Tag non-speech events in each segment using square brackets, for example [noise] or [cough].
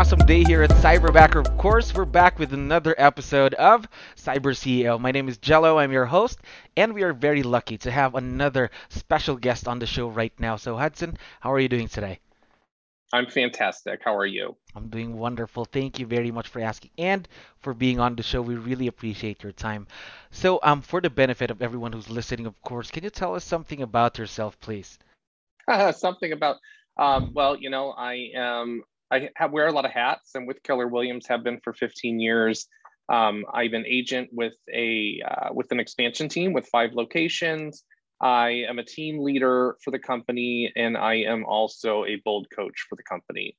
Awesome day here at Cyberbacker. Of course, we're back with another episode of Cyber CEO. My name is Jello, I'm your host, and we are very lucky to have another special guest on the show right now. So, Hudson, how are you doing today? I'm fantastic. How are you? I'm doing wonderful. Thank you very much for asking and for being on the show. We really appreciate your time. So, um, for the benefit of everyone who's listening, of course, can you tell us something about yourself, please? [laughs] something about um, well, you know, I am I have, wear a lot of hats, and with Keller Williams have been for 15 years. Um, I'm an agent with a uh, with an expansion team with five locations. I am a team leader for the company, and I am also a bold coach for the company.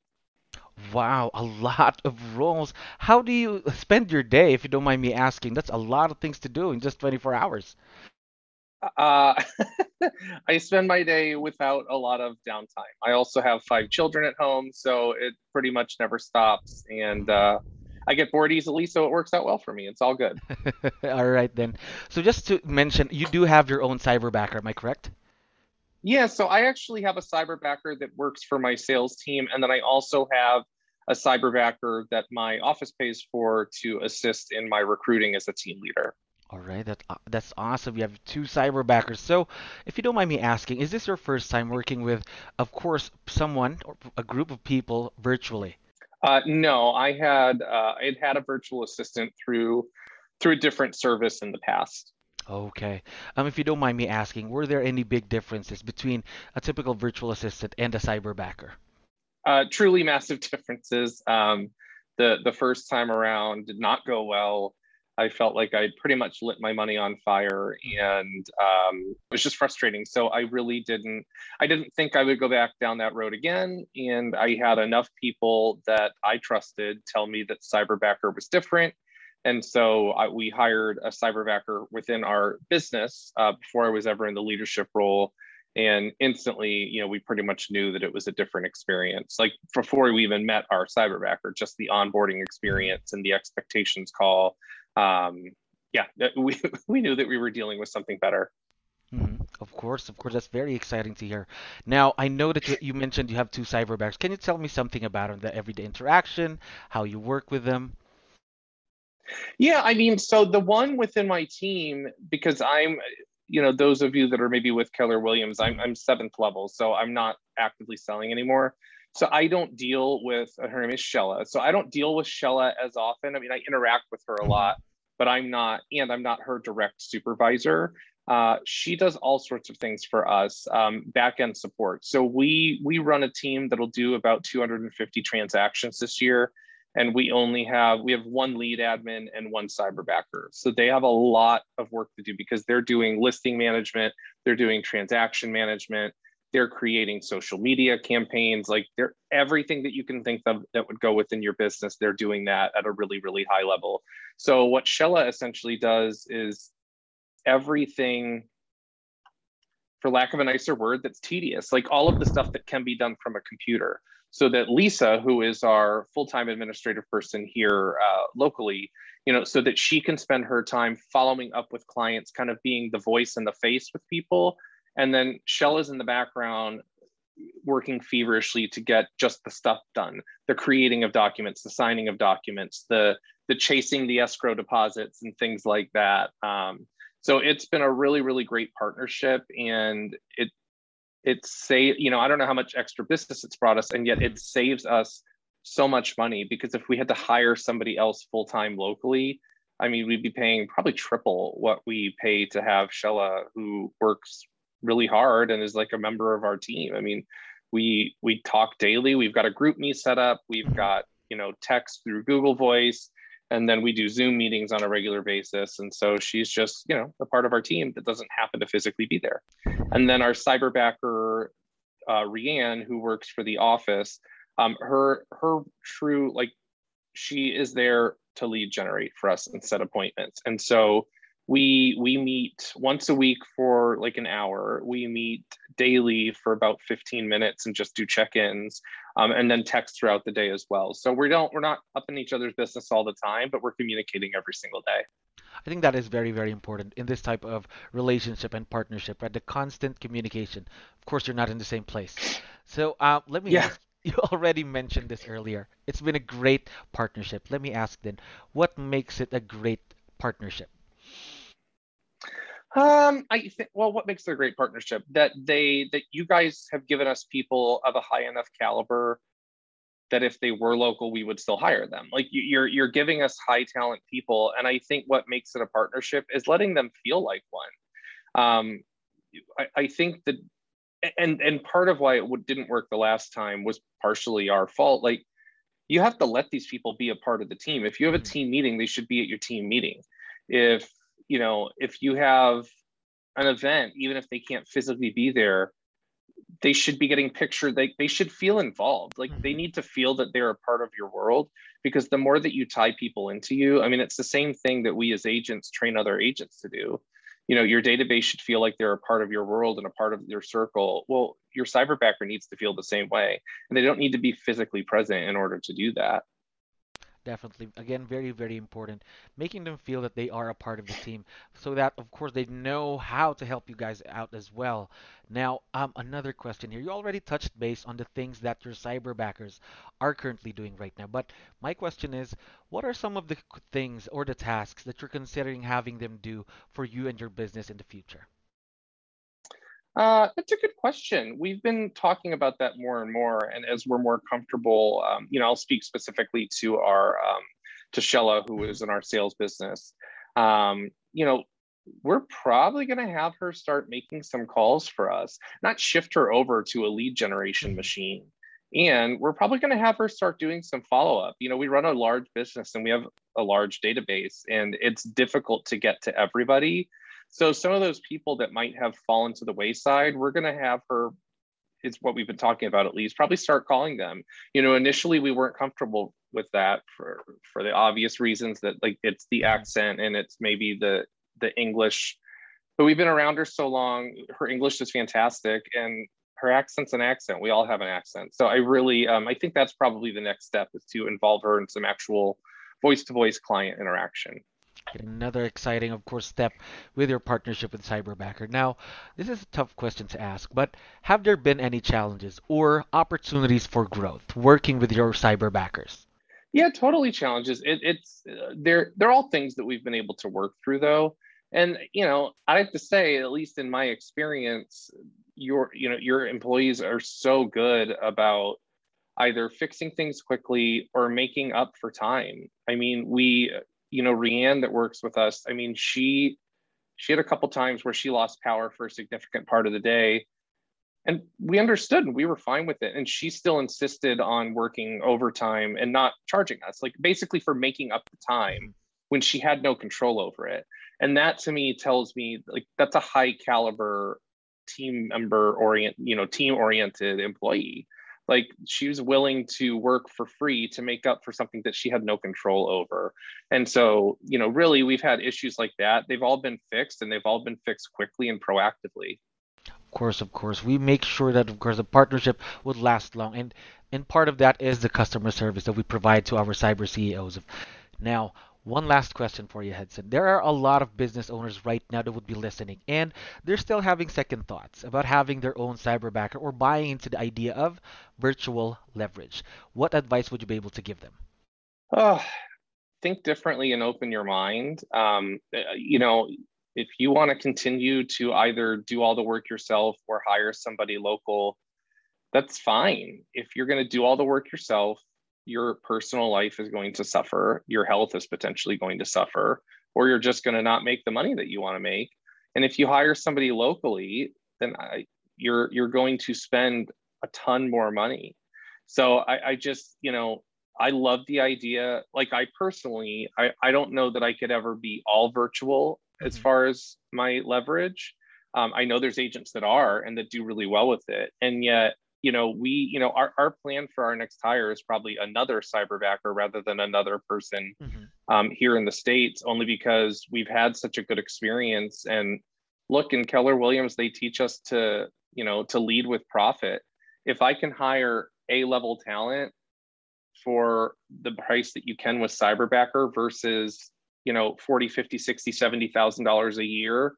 Wow, a lot of roles. How do you spend your day, if you don't mind me asking? That's a lot of things to do in just 24 hours. Uh, [laughs] I spend my day without a lot of downtime. I also have five children at home, so it pretty much never stops. And uh, I get bored easily, so it works out well for me. It's all good. [laughs] all right, then. So, just to mention, you do have your own cyberbacker, am I correct? Yeah, so I actually have a cyberbacker that works for my sales team. And then I also have a cyberbacker that my office pays for to assist in my recruiting as a team leader. All right, that uh, that's awesome. You have two cyberbackers. So, if you don't mind me asking, is this your first time working with, of course, someone or a group of people virtually? Uh, no, I had uh, I had had a virtual assistant through through a different service in the past. Okay. Um, if you don't mind me asking, were there any big differences between a typical virtual assistant and a cyberbacker? Uh, truly massive [laughs] differences. Um, the the first time around did not go well. I felt like I pretty much lit my money on fire, and um, it was just frustrating. So I really didn't. I didn't think I would go back down that road again. And I had enough people that I trusted tell me that Cyberbacker was different, and so I, we hired a Cyberbacker within our business uh, before I was ever in the leadership role. And instantly, you know, we pretty much knew that it was a different experience. Like before we even met our cyberbacker, just the onboarding experience and the expectations call um, yeah, [laughs] we, we knew that we were dealing with something better. Mm-hmm. Of course, of course, that's very exciting to hear. Now, I know that you mentioned you have two cyberbacks. Can you tell me something about them, the everyday interaction, how you work with them? Yeah, I mean, so the one within my team, because I'm, you know, those of you that are maybe with Keller Williams, I'm, I'm seventh level, so I'm not actively selling anymore. So I don't deal with her name is Shella. So I don't deal with Shella as often. I mean, I interact with her a mm-hmm. lot, but I'm not, and I'm not her direct supervisor. Uh, she does all sorts of things for us, um, back end support. So we we run a team that'll do about 250 transactions this year, and we only have we have one lead admin and one cyberbacker. So they have a lot of work to do because they're doing listing management, they're doing transaction management, they're creating social media campaigns like they're everything that you can think of that would go within your business they're doing that at a really really high level. So what shella essentially does is everything for lack of a nicer word that's tedious like all of the stuff that can be done from a computer. So that lisa who is our full-time administrative person here uh, locally you know so that she can spend her time following up with clients kind of being the voice and the face with people and then Shell is in the background working feverishly to get just the stuff done the creating of documents the signing of documents the the chasing the escrow deposits and things like that. Um, so it's been a really really great partnership and it it say you know i don't know how much extra business it's brought us and yet it saves us so much money because if we had to hire somebody else full time locally i mean we'd be paying probably triple what we pay to have shella who works really hard and is like a member of our team. I mean, we we talk daily. We've got a GroupMe set up. We've mm-hmm. got you know text through Google Voice, and then we do Zoom meetings on a regular basis. And so she's just you know a part of our team that doesn't happen to physically be there. And then our cyberbacker, uh, Rianne, who works for the office. Um, her her true like she is there to lead generate for us and set appointments, and so we we meet once a week for like an hour we meet daily for about 15 minutes and just do check-ins um, and then text throughout the day as well so we don't we're not up in each other's business all the time but we're communicating every single day I think that is very, very important in this type of relationship and partnership, right? The constant communication. Of course, you're not in the same place. So uh, let me Yeah. ask, [laughs] you already mentioned this earlier. It's been a great partnership. Let me ask then, what makes it a great partnership? Um, I think well, what makes it a great partnership that they that you guys have given us people of a high enough caliber that if they were local, we would still hire them. Like you, you're you're giving us high talent people, and I think what makes it a partnership is letting them feel like one. Um, I, I think that, and and part of why it didn't work the last time was partially our fault. Like you have to let these people be a part of the team. If you have a Mhm. team meeting, they should be at your team meeting. If you know, if you have an event, even if they can't physically be there, they should be getting pictured. They, they should feel involved. Like they Mhm. need to feel that they're a part of your world because the more that you tie people into you, I mean, it's the same thing that we as agents train other agents to do. You know, your database should feel like they're a part of your world and a part of your circle. Well, your cyberbacker needs to feel the same way. And they don't need to be physically present in order to do that. Definitely. Again, very, very important. Making them feel that they are a part of the team so that, of course, they know how to help you guys out as well. Now, um, another question here. You already touched base on the things that your cyber backers are currently doing right now. But my question is, what are some of the things or the tasks that you're considering having them do for you and your business in the future? Uh, that's a good question. We've been talking about that more and more, and as we're more comfortable, um, you know, I'll speak specifically to our um, to Shella, who is in our sales business. Um, you know, we're probably going to have her start making some calls for us, not shift her over to a lead generation machine. And we're probably going to have her start doing some follow up. You know, we run a large business and we have a large database, and it's difficult to get to everybody. So some of those people that might have fallen to the wayside, we're going to have her. It's what we've been talking about at least. Probably start calling them. You know, initially we weren't comfortable with that for for the obvious reasons that like it's the Mhm. accent and it's maybe the the English. But we've been around her so long. Her English is fantastic, and her accent's an accent. We all have an accent. So I really, um, I think that's probably the next step is to involve her in some actual voice to voice client interaction. Another exciting, of course, step with your partnership with Cyberbacker. Now, this is a tough question to ask, but have there been any challenges or opportunities for growth working with your Cyberbackers? Yeah, totally challenges. It, it's uh, they're they're all things that we've been able to work through though. And you know, I have to say, at least in my experience, your you know your employees are so good about either fixing things quickly or making up for time. I mean, we you know Rianne that works with us. I mean, she she had a couple times where she lost power for a significant part of the day. And we understood and we were fine with it. And she still insisted on working overtime and not charging us like basically for making up the time mm-hmm. when she had no control over it. And that to me tells me like that's a high caliber team member orient you know team oriented employee like she was willing to work for free to make up for something that she had no control over. And so you know really we've had issues like that. They've all been fixed and they've all been fixed quickly and proactively. Of course, of course, we make sure that, of course, the partnership would last long, and and part of that is the customer service that we provide to our cyber CEOs. Now, one last question for you, Hudson. There are a lot of business owners right now that would be listening, and they're still having second thoughts about having their own cyberbacker or buying into the idea of virtual leverage. What advice would you be able to give them? Oh, think differently and open your mind. Um, uh, you know, if you want to continue to either do all the work yourself or hire somebody local, that's fine. If you're going to do all the work yourself, your personal life is going to suffer, your health is potentially going to suffer, or you're just going to not make the money that you want to make. And if you hire somebody locally, then I, you're you're going to spend a ton more money. So I, I just, you know, I love the idea. Like I personally, I, I don't know that I could ever be all virtual as Mhm. far as my leverage. Um, I know there's agents that are and that do really well with it. And yet you know, we, you know, our, our plan for our next hire is probably another cyberbacker rather than another person mm-hmm. um, here in the States, only because we've had such a good experience. And look, in Keller Williams, they teach us to, you know, to lead with profit. If I can hire A level talent for the price that you can with cyberbacker versus, you know, 40, 50, 60, 70,000 dollars a year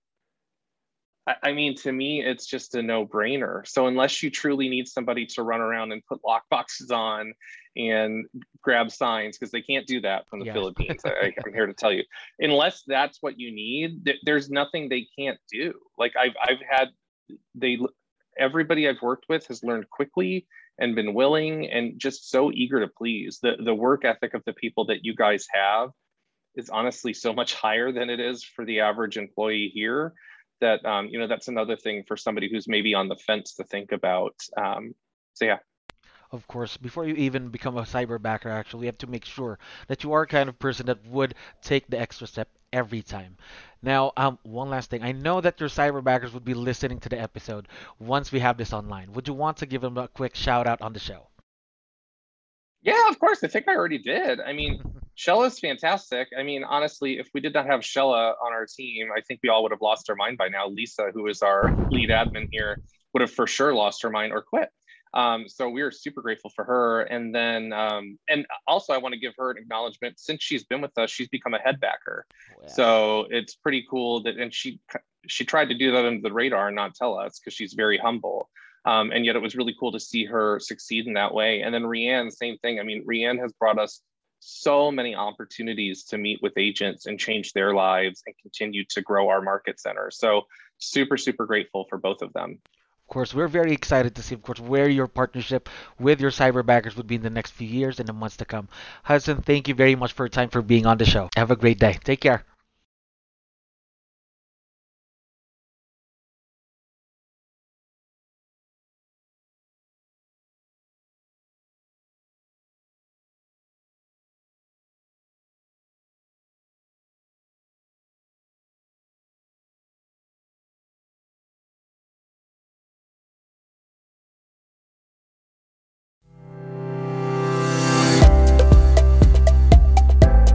I mean, to me, it's just a no brainer. So, unless you truly need somebody to run around and put lock boxes on and grab signs, because they can't do that from the yeah. Philippines, I, am [laughs] here to tell you. Unless that's what you need, th- there's nothing they can't do. Like, I've, I've had, they, everybody I've worked with has learned quickly and been willing and just so eager to please. The, the work ethic of the people that you guys have is honestly so much higher than it is for the average employee here that um, you know that's another thing for somebody who's maybe on the fence to think about. Um, so yeah. Of course, before you even become a cyberbacker, actually, you have to make sure that you are kind of person that would take the extra step every time. Now, um, one last thing. I know that your cyberbackers would be listening to the episode once we have this online. Would you want to give them a quick shout out on the show? Yeah, of course. I think I already did. I mean, [laughs] Shella's fantastic. I mean, honestly, if we did not have Shella on our team, I think we all would have lost our mind by now. Lisa, who is our lead admin here, would have for sure lost her mind or quit. Um, so we are super grateful for her. And then, um, and also I want to give her an acknowledgement. Since she's been with us, she's become a head backer. So it's pretty cool that, and she she tried to do that under the radar and not tell us because she's very humble. Um, and yet it was really cool to see her succeed in that way. And then Rianne, same thing. I mean, Rianne has brought us so many opportunities to meet with agents and change their lives and continue to grow our market center. So super, super grateful for both of them. Of course, we're very excited to see, of course, where your partnership with your cyberbackers would be in the next few years and the months to come. Hudson, thank you very much for your time for being on the show. Have a great day. Take care.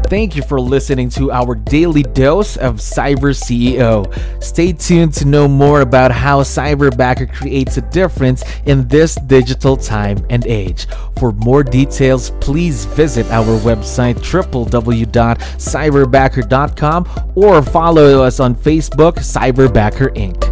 Thank you for listening to our daily dose of Cyber CEO. Stay tuned to know more about how Cyberbacker creates a difference in this digital time and age. For more details, please visit our website www.cyberbacker.com or follow us on Facebook, Cyberbacker Inc.